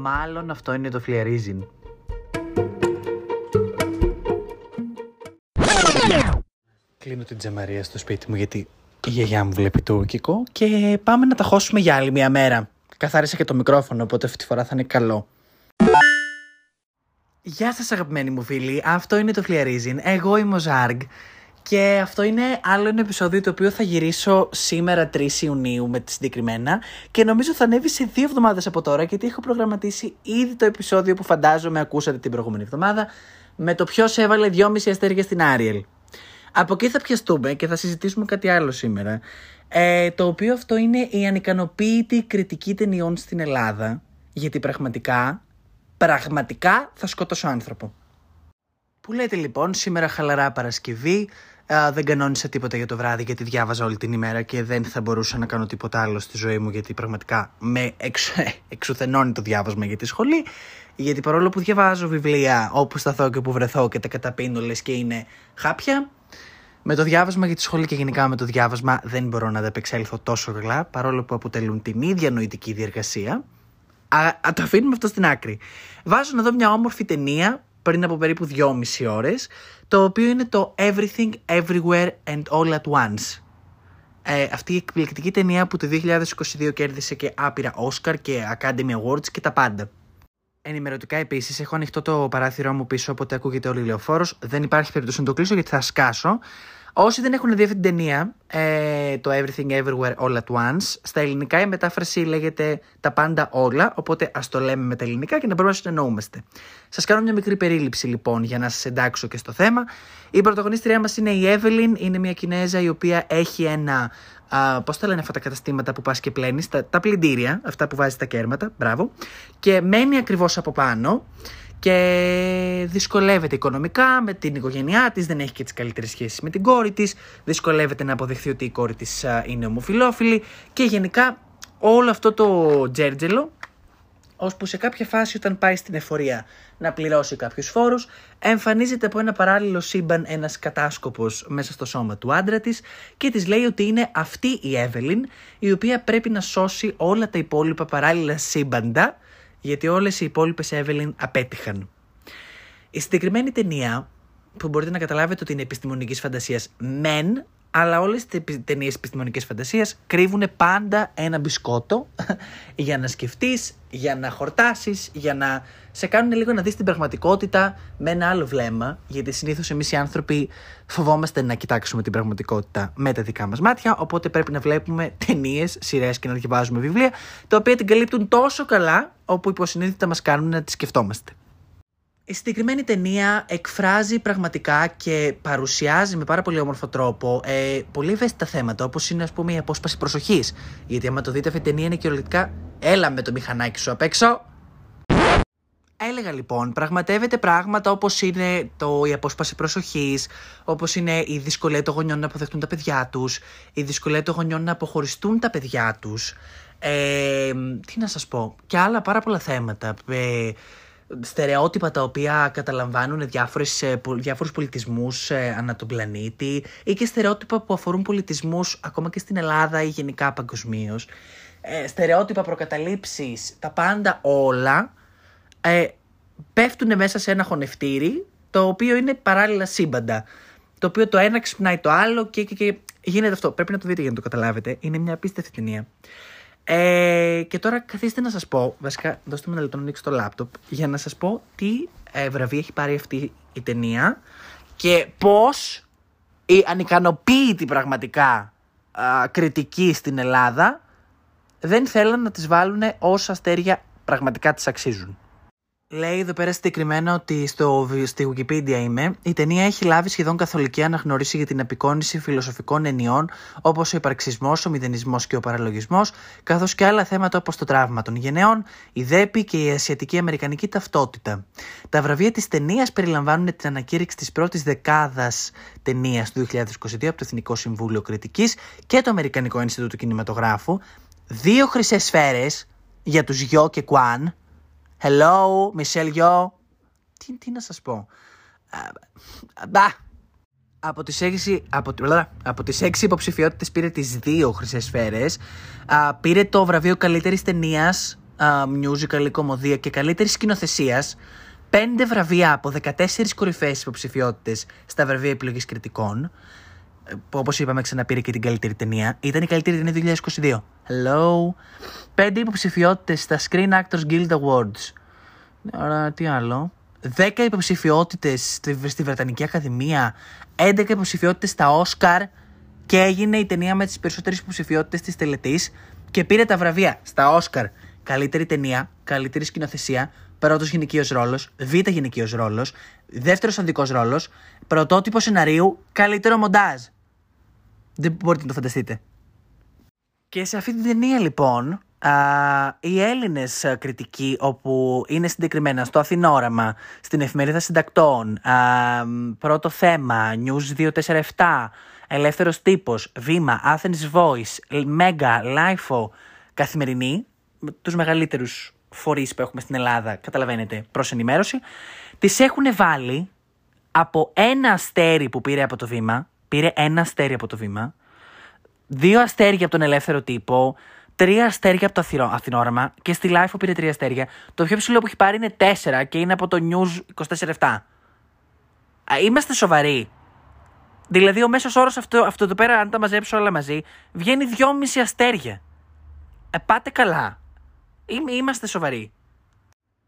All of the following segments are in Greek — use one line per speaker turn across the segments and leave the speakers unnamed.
Μάλλον αυτό είναι το φλιαρίζιν. Κλείνω την τζαμαρία στο σπίτι μου γιατί η γιαγιά μου βλέπει το οίκικο και πάμε να τα χώσουμε για άλλη μια μέρα. Καθάρισα και το μικρόφωνο, οπότε αυτή τη φορά θα είναι καλό. Γεια σας αγαπημένοι μου φίλοι, αυτό είναι το Φλιαρίζιν, εγώ είμαι ο Ζάργ και αυτό είναι άλλο ένα επεισόδιο το οποίο θα γυρίσω σήμερα 3 Ιουνίου με τη συγκεκριμένα και νομίζω θα ανέβει σε δύο εβδομάδες από τώρα γιατί έχω προγραμματίσει ήδη το επεισόδιο που φαντάζομαι ακούσατε την προηγούμενη εβδομάδα με το ποιος έβαλε 2,5 αστέρια στην Άριελ. Από εκεί θα πιαστούμε και θα συζητήσουμε κάτι άλλο σήμερα. Ε, το οποίο αυτό είναι η ανικανοποίητη κριτική ταινιών στην Ελλάδα. Γιατί πραγματικά, πραγματικά θα σκότωσω άνθρωπο. Που λέτε λοιπόν, σήμερα χαλαρά Παρασκευή, α, δεν κανόνισα τίποτα για το βράδυ γιατί διάβαζα όλη την ημέρα και δεν θα μπορούσα να κάνω τίποτα άλλο στη ζωή μου γιατί πραγματικά με εξ, εξουθενώνει το διάβασμα για τη σχολή. Γιατί παρόλο που διαβάζω βιβλία όπου σταθώ και που βρεθώ και τα καταπίνω λες και είναι χάπια, με το διάβασμα για τη σχολή και γενικά με το διάβασμα δεν μπορώ να ανταπεξέλθω τόσο καλά, παρόλο που αποτελούν την ίδια νοητική διεργασία. Α, α, το αφήνουμε αυτό στην άκρη. Βάζω να δω μια όμορφη ταινία πριν από περίπου δυόμιση ώρες, το οποίο είναι το Everything, Everywhere and All at Once. Ε, αυτή η εκπληκτική ταινία που το 2022 κέρδισε και άπειρα Oscar και Academy Awards και τα πάντα. Ενημερωτικά επίσης, έχω ανοιχτό το παράθυρό μου πίσω, οπότε ακούγεται όλη η λεωφόρος. Δεν υπάρχει περίπτωση να το κλείσω γιατί θα σκάσω. Όσοι δεν έχουν δει αυτή την ταινία, ε, το Everything Everywhere All at Once, στα ελληνικά η μετάφραση λέγεται Τα πάντα όλα, οπότε ας το λέμε με τα ελληνικά και να μπορούμε να συνεννοούμαστε. Σας κάνω μια μικρή περίληψη λοιπόν για να σας εντάξω και στο θέμα. Η πρωταγωνίστριά μας είναι η Evelyn, είναι μια Κινέζα η οποία έχει ένα α, πώς τα λένε αυτά τα καταστήματα που πας και πλένεις, τα, τα πλυντήρια, αυτά που βάζεις τα κέρματα, μπράβο, και μένει ακριβώς από πάνω και δυσκολεύεται οικονομικά με την οικογένειά της, δεν έχει και τις καλύτερες σχέσεις με την κόρη της, δυσκολεύεται να αποδεχθεί ότι η κόρη της α, είναι ομοφιλόφιλη. Και γενικά όλο αυτό το τζέρτζελο ώσπου σε κάποια φάση όταν πάει στην εφορία να πληρώσει κάποιους φόρους, εμφανίζεται από ένα παράλληλο σύμπαν ένας κατάσκοπος μέσα στο σώμα του άντρα της και της λέει ότι είναι αυτή η Εύελιν η οποία πρέπει να σώσει όλα τα υπόλοιπα παράλληλα σύμπαντα γιατί όλες οι υπόλοιπες Εύελιν απέτυχαν. Η συγκεκριμένη ταινία που μπορείτε να καταλάβετε ότι είναι επιστημονικής φαντασίας μεν, αλλά όλες τις ταινίες επιστημονικής φαντασίας κρύβουν πάντα ένα μπισκότο για να σκεφτείς, για να χορτάσεις, για να σε κάνουν λίγο να δεις την πραγματικότητα με ένα άλλο βλέμμα, γιατί συνήθως εμείς οι άνθρωποι φοβόμαστε να κοιτάξουμε την πραγματικότητα με τα δικά μας μάτια, οπότε πρέπει να βλέπουμε ταινίες, σειρές και να διαβάζουμε βιβλία, τα οποία την καλύπτουν τόσο καλά, όπου υποσυνείδητα μας κάνουν να τις σκεφτόμαστε. Η συγκεκριμένη ταινία εκφράζει πραγματικά και παρουσιάζει με πάρα πολύ όμορφο τρόπο ε, πολύ ευαίσθητα θέματα, όπως είναι ας πούμε η απόσπαση προσοχής. Γιατί άμα το δείτε αυτή η ταινία είναι κυριολεκτικά έλα με το μηχανάκι σου απ' έξω. Έλεγα λοιπόν, πραγματεύεται πράγματα όπως είναι το, η απόσπαση προσοχής, όπως είναι η δυσκολία των γονιών να αποδεχτούν τα παιδιά τους, η δυσκολία των γονιών να αποχωριστούν τα παιδιά τους. Ε, τι να σας πω, και άλλα πάρα πολλά θέματα. Ε, στερεότυπα τα οποία καταλαμβάνουν διάφορες, ε, διάφορους πολιτισμούς ε, ανά τον πλανήτη ή και στερεότυπα που αφορούν πολιτισμούς ακόμα και στην Ελλάδα ή γενικά παγκοσμίως. Ε, στερεότυπα, προκαταλήψεις, τα πάντα όλα ε, πέφτουν μέσα σε ένα χωνευτήρι το οποίο είναι παράλληλα σύμπαντα. Το οποίο το ένα ξυπνάει το άλλο και, και, και γίνεται αυτό. Πρέπει να το δείτε για να το καταλάβετε. Είναι μια απίστευτη ταινία. Ε, και τώρα καθίστε να σας πω, βασικά δώστε μου ένα λεπτό να ανοίξω το λάπτοπ, για να σας πω τι ε, βραβεία έχει πάρει αυτή η ταινία και πώς η ανικανοποίητη πραγματικά α, κριτική στην Ελλάδα δεν θέλουν να τις βάλουν όσα αστέρια πραγματικά τις αξίζουν. Λέει εδώ πέρα συγκεκριμένα ότι στο, στη Wikipedia είμαι, η ταινία έχει λάβει σχεδόν καθολική αναγνώριση για την απεικόνηση φιλοσοφικών ενιών όπως ο υπαρξισμός, ο μηδενισμός και ο παραλογισμός, καθώς και άλλα θέματα όπως το τραύμα των γενναιών, η ΔΕΠΗ και η ασιατική αμερικανική ταυτότητα. Τα βραβεία της ταινίας περιλαμβάνουν την ανακήρυξη της πρώτης δεκάδας ταινίας του 2022 από το Εθνικό Συμβούλιο Κριτικής και το Αμερικανικό Ινστιτούτο Κινηματογράφου, δύο χρυσές σφαίρες για τους Γιο και Κουάν, Hello, Michelle Yo. Τι, τι να σας πω. Μπα. Από τις έξι, από, από τις έξι υποψηφιότητες πήρε τις δύο χρυσές σφαίρες. Α, πήρε το βραβείο καλύτερης ταινίας α, musical ή κομμωδία και καλύτερης σκηνοθεσίας. Πέντε βραβεία από 14 κορυφαίες υποψηφιότητες στα βραβεία επιλογής κριτικών. Που όπως είπαμε, ξαναπήρε και την καλύτερη ταινία. Ήταν η καλύτερη ταινία 2022. Hello. Πέντε υποψηφιότητες στα Screen Actors Guild Awards. Άρα, τι άλλο. 10 υποψηφιότητες στη, στη Βρετανική Ακαδημία. 11 υποψηφιότητες στα Oscar. Και έγινε η ταινία με τις περισσότερες υποψηφιότητες της τελετής. Και πήρε τα βραβεία στα Oscar. Καλύτερη ταινία, καλύτερη σκηνοθεσία, πρώτος γυναικείος ρόλος, β γυναικείος ρόλος, δεύτερος ανδικός ρόλος, πρωτότυπο σεναρίου, καλύτερο μοντάζ. Δεν μπορείτε να το φανταστείτε. Και σε αυτή την ταινία λοιπόν, α, οι Έλληνες κριτικοί, όπου είναι συγκεκριμένα στο Αθηνόραμα, στην Εφημερίδα Συντακτών, α, πρώτο θέμα, News 247, Ελεύθερος Τύπος, Βήμα, Athens Voice, Mega, Lifeo, Καθημερινή, τους μεγαλύτερους φορείς που έχουμε στην Ελλάδα, καταλαβαίνετε, προς ενημέρωση, τις έχουν βάλει από ένα αστέρι που πήρε από το βήμα, πήρε ένα αστέρι από το βήμα, δύο αστέρια από τον ελεύθερο τύπο, τρία αστέρια από το Αθηνόραμα και στη Life πήρε τρία αστέρια. Το πιο ψηλό που έχει πάρει είναι τέσσερα και είναι από το News 24-7. Είμαστε σοβαροί. Δηλαδή, ο μέσος όρος αυτό, αυτό εδώ πέρα, αν τα μαζέψω όλα μαζί, βγαίνει δυόμιση αστέρια. Ε, πάτε καλά. Είμαστε σοβαροί.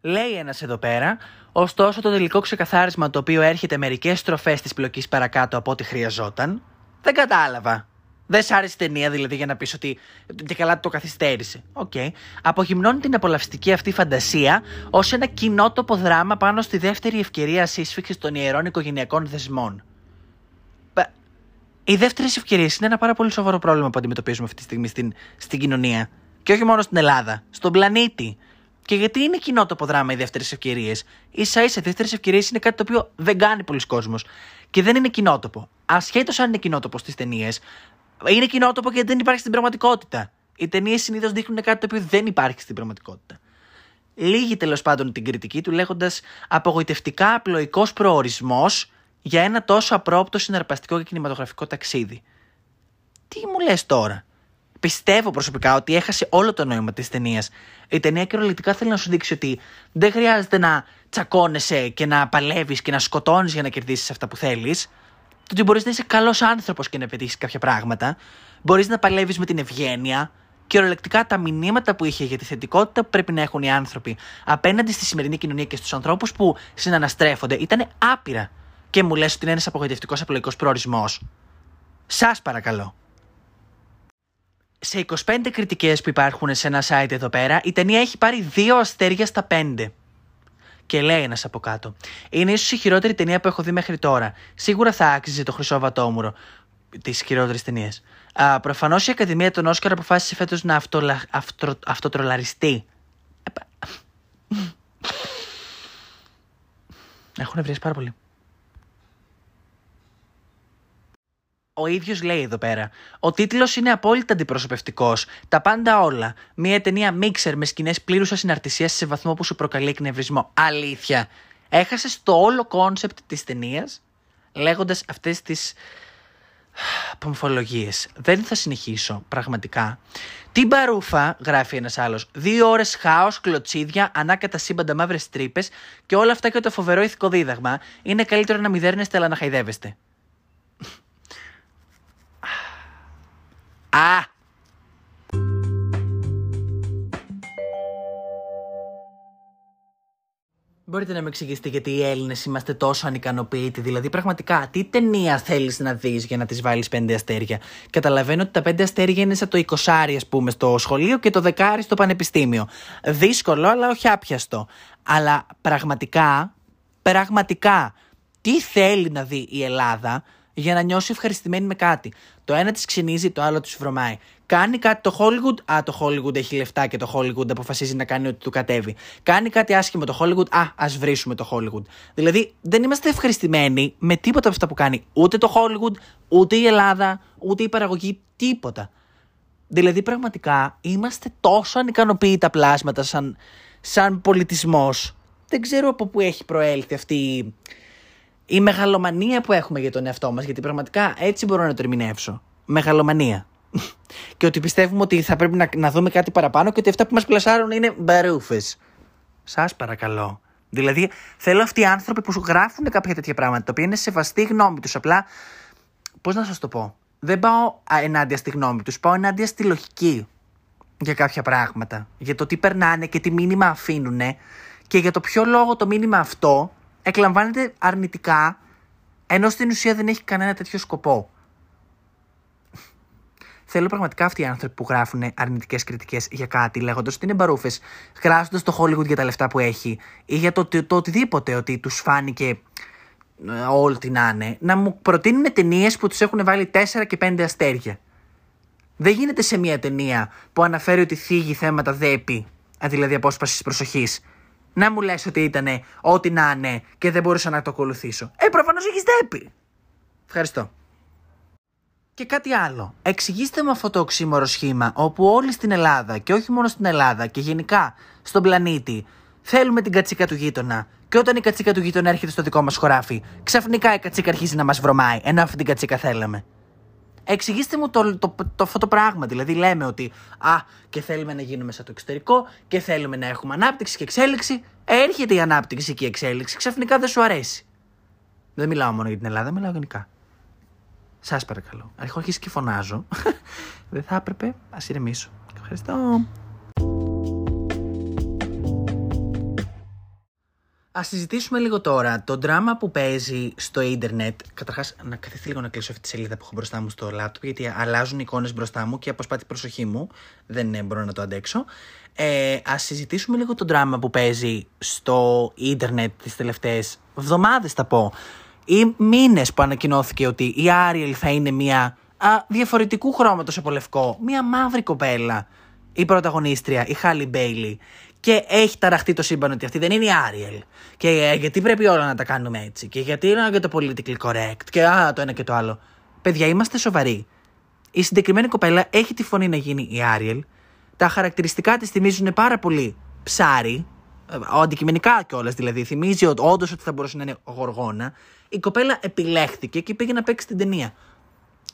Λέει ένας εδώ πέρα, ωστόσο το τελικό ξεκαθάρισμα το οποίο έρχεται μερικές στροφές της πλοκής παρακάτω από ό,τι χρειαζόταν, δεν κατάλαβα. Δεν σ' άρεσε η ταινία δηλαδή για να πεις ότι και καλά το καθυστέρησε. OK. Okay. Απογυμνώνει την απολαυστική αυτή φαντασία ως ένα κοινότοπο δράμα πάνω στη δεύτερη ευκαιρία σύσφυξης των ιερών οικογενειακών δεσμών. Οι δεύτερες ευκαιρίες είναι ένα πάρα πολύ σοβαρό πρόβλημα που αντιμετωπίζουμε αυτή τη στιγμή στην, στην κοινωνία. Και όχι μόνο στην Ελλάδα, στον πλανήτη. Και γιατί είναι κοινότοπο δράμα οι δεύτερες ευκαιρίες. σα ίσα, οι δεύτερες ευκαιρίες είναι κάτι το οποίο δεν κάνει πολλοί κόσμος. Και δεν είναι κοινότοπο. Ασχέτως αν είναι κοινότοπο στις ταινίες, είναι κοινότοπο γιατί δεν υπάρχει στην πραγματικότητα. Οι ταινίες συνήθως δείχνουν κάτι το οποίο δεν υπάρχει στην πραγματικότητα. Λίγη τέλος πάντων την κριτική του λέγοντας απογοητευτικά απλοϊκός προορισμός για ένα τόσο απρόπτο συναρπαστικό και κινηματογραφικό ταξίδι. Τι μου λες τώρα; Πιστεύω προσωπικά ότι έχασε όλο το νόημα της ταινίας. Η ταινία κυριολεκτικά θέλει να σου δείξει ότι δεν χρειάζεται να τσακώνεσαι και να παλεύεις και να σκοτώνεις για να κερδίσεις αυτά που θέλεις. Το ότι μπορείς να είσαι καλός άνθρωπος και να πετύχεις κάποια πράγματα. Μπορείς να παλεύεις με την ευγένεια. Κυριολεκτικά τα μηνύματα που είχε για τη θετικότητα που πρέπει να έχουν οι άνθρωποι απέναντι στη σημερινή κοινωνία και στους ανθρώπους που συναναστρέφονται ήταν άπειρα. Και μου λες ότι είναι ένας απογοητευτικός απλοϊκός προορισμός. Σας παρακαλώ σε 25 κριτικές που υπάρχουν σε ένα site εδώ πέρα, η ταινία έχει πάρει δύο αστέρια στα 5. Και λέει ένας από κάτω. Είναι ίσως η χειρότερη ταινία που έχω δει μέχρι τώρα. Σίγουρα θα άξιζε το χρυσό βατόμουρο της χειρότερης ταινίας. Προφανώς η Ακαδημία των Όσκαρ αποφάσισε φέτος να αυτολα... αυτο... αυτοτρολαριστεί. Έχουν ευρέσει πάρα πολύ. Ο ίδιος λέει εδώ πέρα. Ο τίτλος είναι απόλυτα αντιπροσωπευτικός. Τα πάντα όλα. Μια ταινία μίξερ με σκηνές πλήρους ασυναρτησίας σε βαθμό που σου προκαλεί εκνευρισμό. Αλήθεια. Έχασες το όλο κόνσεπτ της ταινίας λέγοντας αυτές τις πομφολογίες. Δεν θα συνεχίσω, πραγματικά. Την μπαρούφα, γράφει ένας άλλος. Δύο ώρες χάος, κλωτσίδια, ανάκατα σύμπαντα μαύρες τρύπες και όλα αυτά και το φοβερό ηθικό δίδαγμα. Είναι καλύτερο να μηδέρνεστε αλλά να χαϊδεύεστε. Α! Μπορείτε να με εξηγήσετε γιατί οι Έλληνες είμαστε τόσο ανικανοποιητοί. Δηλαδή, πραγματικά, τι ταινία θέλεις να δεις για να τη βάλεις πέντε αστέρια; Καταλαβαίνω ότι τα πέντε αστέρια είναι σαν το 20 ας πούμε, στο σχολείο και το δεκάρι στο πανεπιστήμιο. Δύσκολο, αλλά όχι άπιαστο. Αλλά πραγματικά, πραγματικά, τι θέλει να δει η Ελλάδα για να νιώσει ευχαριστημένη με κάτι. Το ένα της ξυνίζει, το άλλο της βρωμάει. Κάνει κάτι το Hollywood, α, το Hollywood έχει λεφτά και το Hollywood αποφασίζει να κάνει ό,τι του κατέβει. Κάνει κάτι άσχημο το Hollywood, α, ας βρίσουμε το Hollywood. Δηλαδή δεν είμαστε ευχαριστημένοι με τίποτα από αυτά που κάνει. Ούτε το Hollywood, ούτε η Ελλάδα, ούτε η παραγωγή, τίποτα. Δηλαδή πραγματικά είμαστε τόσο ανικανοποιητά πλάσματα σαν, σαν πολιτισμός. Δεν ξέρω από πού έχει προέλθει αυτή η μεγαλομανία που έχουμε για τον εαυτό μας, γιατί πραγματικά έτσι μπορώ να το ερμηνεύσω. Μεγαλομανία. και ότι πιστεύουμε ότι θα πρέπει να, να δούμε κάτι παραπάνω και ότι αυτά που μας πλασάρουν είναι μπαρούφες. Σας παρακαλώ. Δηλαδή, θέλω αυτοί οι άνθρωποι που σου γράφουν κάποια τέτοια πράγματα, τα οποία είναι σεβαστή γνώμη τους. Απλά, πώς να σας το πω. Δεν πάω ενάντια στη γνώμη τους, πάω ενάντια στη λογική για κάποια πράγματα. Για το τι περνάνε και τι μήνυμα αφήνουν και για το ποιο λόγο το μήνυμα αυτό εκλαμβάνεται αρνητικά ενώ στην ουσία δεν έχει κανένα τέτοιο σκοπό. Θέλω πραγματικά αυτοί οι άνθρωποι που γράφουν αρνητικές κριτικές για κάτι, λέγοντας ότι είναι μπαρούφες, χρειάζοντα το Hollywood για τα λεφτά που έχει ή για το, το, το οτιδήποτε ότι τους φάνηκε ε, όλη την άνε, να μου προτείνουν ταινίες που τους έχουν βάλει 4 και 5 αστέρια. Δεν γίνεται σε μια ταινία που αναφέρει ότι θίγει θέματα δέπη, δηλαδή απόσπασης προσοχής, να μου λες ότι ήταν ό,τι να είναι και δεν μπορούσα να το ακολουθήσω. Ε, προφανώς έχεις δέπη. Ευχαριστώ. Και κάτι άλλο. Εξηγήστε μου αυτό το οξύμορο σχήμα όπου όλοι στην Ελλάδα και όχι μόνο στην Ελλάδα και γενικά στον πλανήτη θέλουμε την κατσίκα του γείτονα. Και όταν η κατσίκα του γείτονα έρχεται στο δικό μας χωράφι, ξαφνικά η κατσίκα αρχίζει να μας βρωμάει, ενώ αυτή την κατσίκα θέλαμε. Εξηγήστε μου το, το, το, αυτό το πράγμα. Δηλαδή, λέμε ότι Α, και θέλουμε να γίνουμε σαν το εξωτερικό και θέλουμε να έχουμε ανάπτυξη και εξέλιξη. Έρχεται η ανάπτυξη και η εξέλιξη, ξαφνικά δεν σου αρέσει. Δεν μιλάω μόνο για την Ελλάδα, μιλάω γενικά. Σας παρακαλώ. Έχω αρχίσει και φωνάζω. δεν θα έπρεπε. Α ηρεμήσω. Ευχαριστώ. Α συζητήσουμε λίγο τώρα το δράμα που παίζει στο ίντερνετ. Καταρχάς, να καθίσει λίγο να κλείσω αυτή τη σελίδα που έχω μπροστά μου στο λάπτοπ, γιατί αλλάζουν εικόνες μπροστά μου και αποσπά την προσοχή μου. Δεν ε, μπορώ να το αντέξω. Ε, Α συζητήσουμε λίγο το δράμα που παίζει στο ίντερνετ τις τελευταίες εβδομάδες, θα πω. Ή μήνες που ανακοινώθηκε ότι η Άριελ θα είναι μια α, διαφορετικού χρώματος από λευκό. Μια μαύρη κοπέλα. Η πρωταγωνίστρια, η Χάλι Μπέιλι και έχει ταραχτεί το σύμπαν ότι αυτή δεν είναι η Άριελ. Και ε, γιατί πρέπει όλα να τα κάνουμε έτσι; Και γιατί είναι και το political correct; Και α, το ένα και το άλλο. Παιδιά, είμαστε σοβαροί. Η συγκεκριμένη κοπέλα έχει τη φωνή να γίνει η Άριελ. Τα χαρακτηριστικά της θυμίζουν πάρα πολύ ψάρι. Ε, αντικειμενικά κιόλας δηλαδή. Θυμίζει όντως ότι θα μπορούσε να είναι γοργόνα. Η κοπέλα επιλέχθηκε και πήγε να παίξει την ταινία.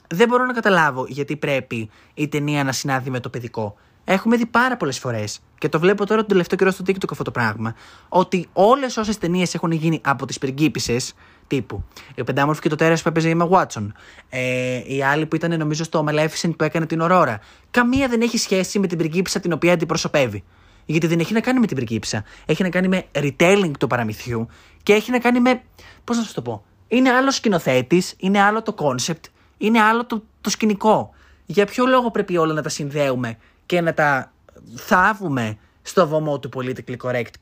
Δεν μπορώ να καταλάβω γιατί πρέπει η ταινία να συνάδει με το παιδικό. Έχουμε δει πάρα πολλές φορές, και το βλέπω τώρα τον τελευταίο καιρό στο TikTok αυτό το πράγμα, ότι όλες όσες ταινίες έχουν γίνει από τις πριγκίπισες, τύπου η Πεντάμορφη και το τέρας που έπαιζε η Emma Watson, ε, η άλλη που ήταν νομίζω στο Maleficent που έκανε την Ορόρα, καμία δεν έχει σχέση με την πριγκίπισσα την οποία αντιπροσωπεύει. Γιατί δεν έχει να κάνει με την πριγκίπισσα. Έχει να κάνει με retelling του παραμυθιού και έχει να κάνει με. Πώς να σα το πω. Είναι άλλο σκηνοθέτης, είναι άλλο το concept, είναι άλλο το, το σκηνικό. Για ποιο λόγο πρέπει όλα να τα συνδέουμε και να τα θάβουμε στο βωμό του politically correct.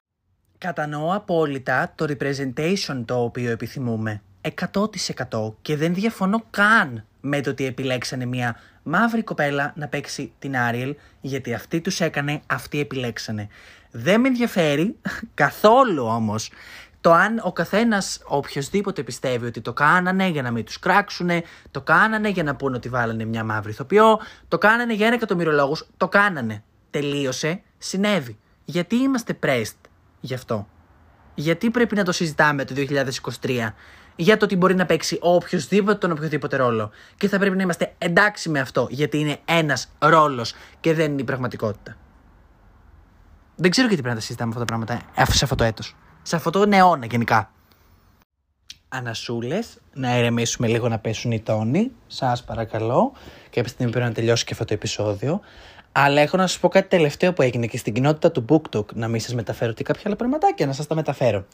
Κατανοώ απόλυτα το representation το οποίο επιθυμούμε. 100% και δεν διαφωνώ καν με το ότι επιλέξανε μια μαύρη κοπέλα να παίξει την Άριελ γιατί αυτή τους έκανε, αυτοί επιλέξανε. Δεν με ενδιαφέρει καθόλου όμως το αν ο καθένας, οποιοδήποτε πιστεύει ότι το κάνανε για να μην τους κράξουνε, το κάνανε για να πούνε ότι βάλανε μια μαύρη ηθοποιό, το κάνανε για ένα εκατομμύριο λόγους, το κάνανε. Τελείωσε, συνέβη. Γιατί είμαστε pressed γι' αυτό; Γιατί πρέπει να το συζητάμε το 2023 για το ότι μπορεί να παίξει οποιοδήποτε τον οποιοδήποτε ρόλο. Και θα πρέπει να είμαστε εντάξει με αυτό, γιατί είναι ένας ρόλος και δεν είναι η πραγματικότητα. Δεν ξέρω γιατί πρέπει να τα συζητάμε αυτά τα πράγματα σε αυτό το έτος σε αυτό το αιώνα γενικά. Ανασούλες, να ηρεμήσουμε λίγο να πέσουν οι τόνοι. Σας παρακαλώ. Και από στιγμή πρέπει να τελειώσει και αυτό το επεισόδιο. Αλλά έχω να σας πω κάτι τελευταίο που έγινε και στην κοινότητα του BookTok, να μην σας μεταφέρω και κάποια άλλα πραγματάκια, να σας τα μεταφέρω.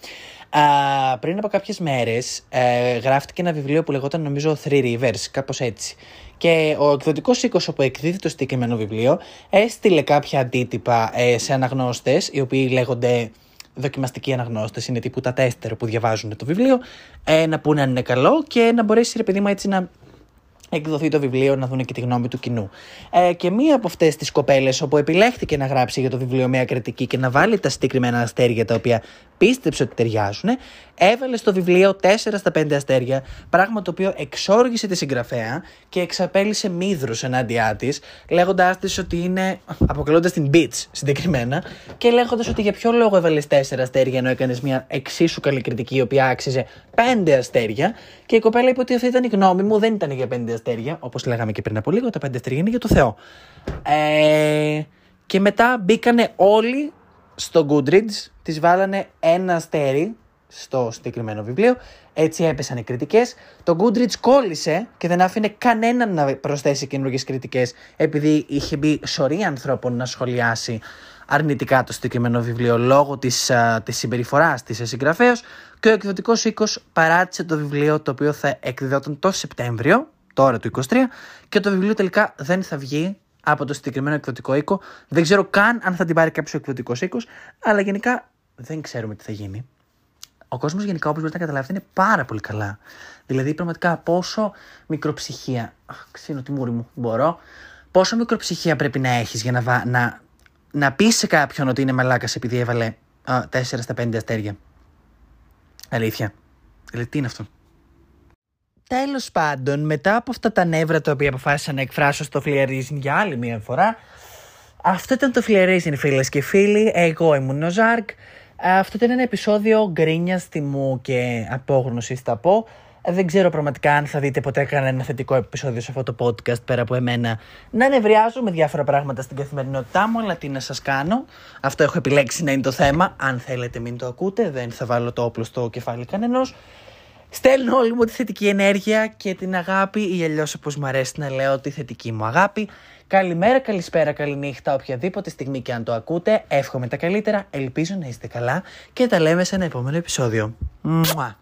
Α, πριν από κάποιες μέρες ε, γράφτηκε ένα βιβλίο που λεγόταν νομίζω Three Rivers, κάπως έτσι. Και ο εκδοτικός οίκος όπου εκδίδει το συγκεκριμένο βιβλίο έστειλε κάποια αντίτυπα ε, σε αναγνώστες, οι οποίοι λέγονται δοκιμαστικοί αναγνώστες, είναι τύπου τα τέστερ που διαβάζουν το βιβλίο, ε, να πούνε αν είναι καλό και να μπορέσει ρε παιδί μου έτσι να εκδοθεί το βιβλίο να δουν και τη γνώμη του κοινού. Ε, και μία από αυτές τις κοπέλες, όπου επιλέχθηκε να γράψει για το βιβλίο μια κριτική και να βάλει τα συγκεκριμένα αστέρια τα οποία πίστεψε ότι ταιριάζουν, έβαλε στο βιβλίο 4 στα 5 αστέρια, πράγμα το οποίο εξόργησε τη συγγραφέα και εξαπέλυσε μύδρους ενάντια της, λέγοντάς της ότι είναι. αποκαλώντα την Beach συγκεκριμένα, και λέγοντας ότι για ποιο λόγο έβαλες 4 αστέρια ενώ έκανες μια εξίσου καλή κριτική, η οποία άξιζε 5 αστέρια, και η κοπέλα είπε ότι αυτή ήταν η γνώμη μου, δεν ήταν για 5 αστέρια, όπως λέγαμε και πριν από λίγο, τα 5 αστέρια είναι για το Θεό. Ε, και μετά μπήκανε όλοι στο Goodreads, τις βάλανε ένα αστέρι στο συγκεκριμένο βιβλίο. Έτσι έπεσαν οι κριτικές. Το Goodreads κόλλησε και δεν άφηνε κανέναν να προσθέσει καινούργιες κριτικές, επειδή είχε μπει σωρή ανθρώπων να σχολιάσει αρνητικά το συγκεκριμένο βιβλίο λόγω της της συμπεριφοράς της συγγραφέα. Και ο εκδοτικός οίκος παράτησε το βιβλίο το οποίο θα εκδιδόταν το Σεπτέμβριο, τώρα του 23, και το βιβλίο τελικά δεν θα βγει από το συγκεκριμένο εκδοτικό οίκο. Δεν ξέρω καν αν θα την πάρει κάποιος εκδοτικός οίκος, αλλά γενικά δεν ξέρουμε τι θα γίνει ο κόσμος γενικά, όπως μπορείτε να καταλάβετε, είναι πάρα πολύ καλά. Δηλαδή, πραγματικά, πόσο μικροψυχία. Αχ, ξύνω τη μούρη μου, μπορώ. Πόσο μικροψυχία πρέπει να έχεις για να, να, να πεις σε κάποιον ότι είναι μαλάκας επειδή έβαλε α, 4 στα 5 αστέρια; Αλήθεια. Δηλαδή, τι είναι αυτό; Τέλος πάντων, μετά από αυτά τα νεύρα τα οποία αποφάσισα να εκφράσω στο Φλιαρίζιν για άλλη μία φορά, αυτό ήταν το Φλιαρίζιν, φίλες και φίλοι. Εγώ ήμουν ο Ζάρκ. Αυτό ήταν ένα επεισόδιο γκρίνια τιμού και απόγνωση, θα πω. Δεν ξέρω πραγματικά αν θα δείτε ποτέ κανένα θετικό επεισόδιο σε αυτό το podcast πέρα από εμένα να νευριάζω με διάφορα πράγματα στην καθημερινότητά μου, αλλά τι να σας κάνω. Αυτό έχω επιλέξει να είναι το θέμα. Αν θέλετε, μην το ακούτε. Δεν θα βάλω το όπλο στο κεφάλι κανενός. Στέλνω όλη μου τη θετική ενέργεια και την αγάπη, ή αλλιώς όπως μου αρέσει να λέω, τη θετική μου αγάπη. Καλημέρα, καλησπέρα, καληνύχτα, οποιαδήποτε στιγμή και αν το ακούτε. Εύχομαι τα καλύτερα, ελπίζω να είστε καλά και τα λέμε σε ένα επόμενο επεισόδιο. Μουα.